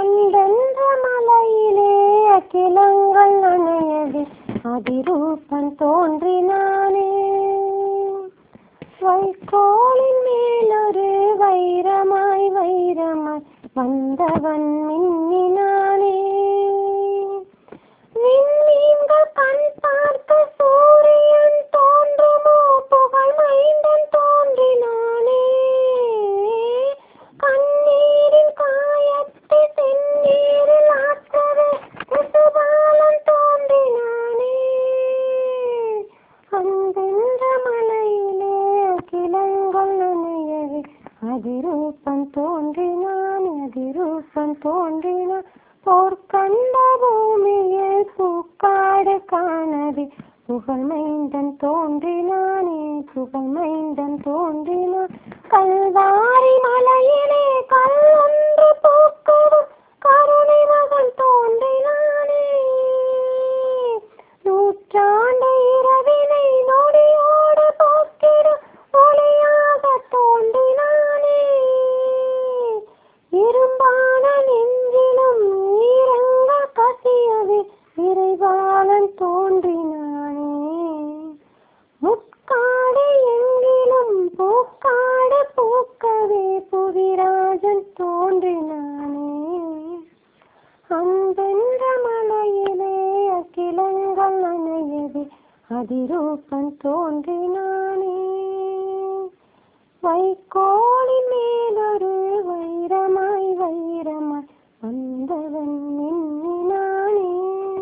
அந்தந்த மலையிலே அகிலங்கள் நனையவே அதிரூபன் தோன்றினானே வைக்கோலின் மேலொரு வைரமாய் வைரமாய் வந்தவன் அதிரூபம் தோன்றினான் அதிரூபம் தோன்றினான். போர்க்கண்ட பூமியில் பூக்காடு காணவே. புகழ்மைந்தன் தோன்றினானே புகழ்மைந்தன் தோன்றினான். கல்வாரி காட பூக்கவே புவிராஜன் தோன்றினானே அந்தென்ற மலையிலே அகிலங்கள் அணையவே அதிரூபன் தோன்றினானே வைக்கோலின் மேலொரு வைரமாய் வைரமாய் வந்தவன்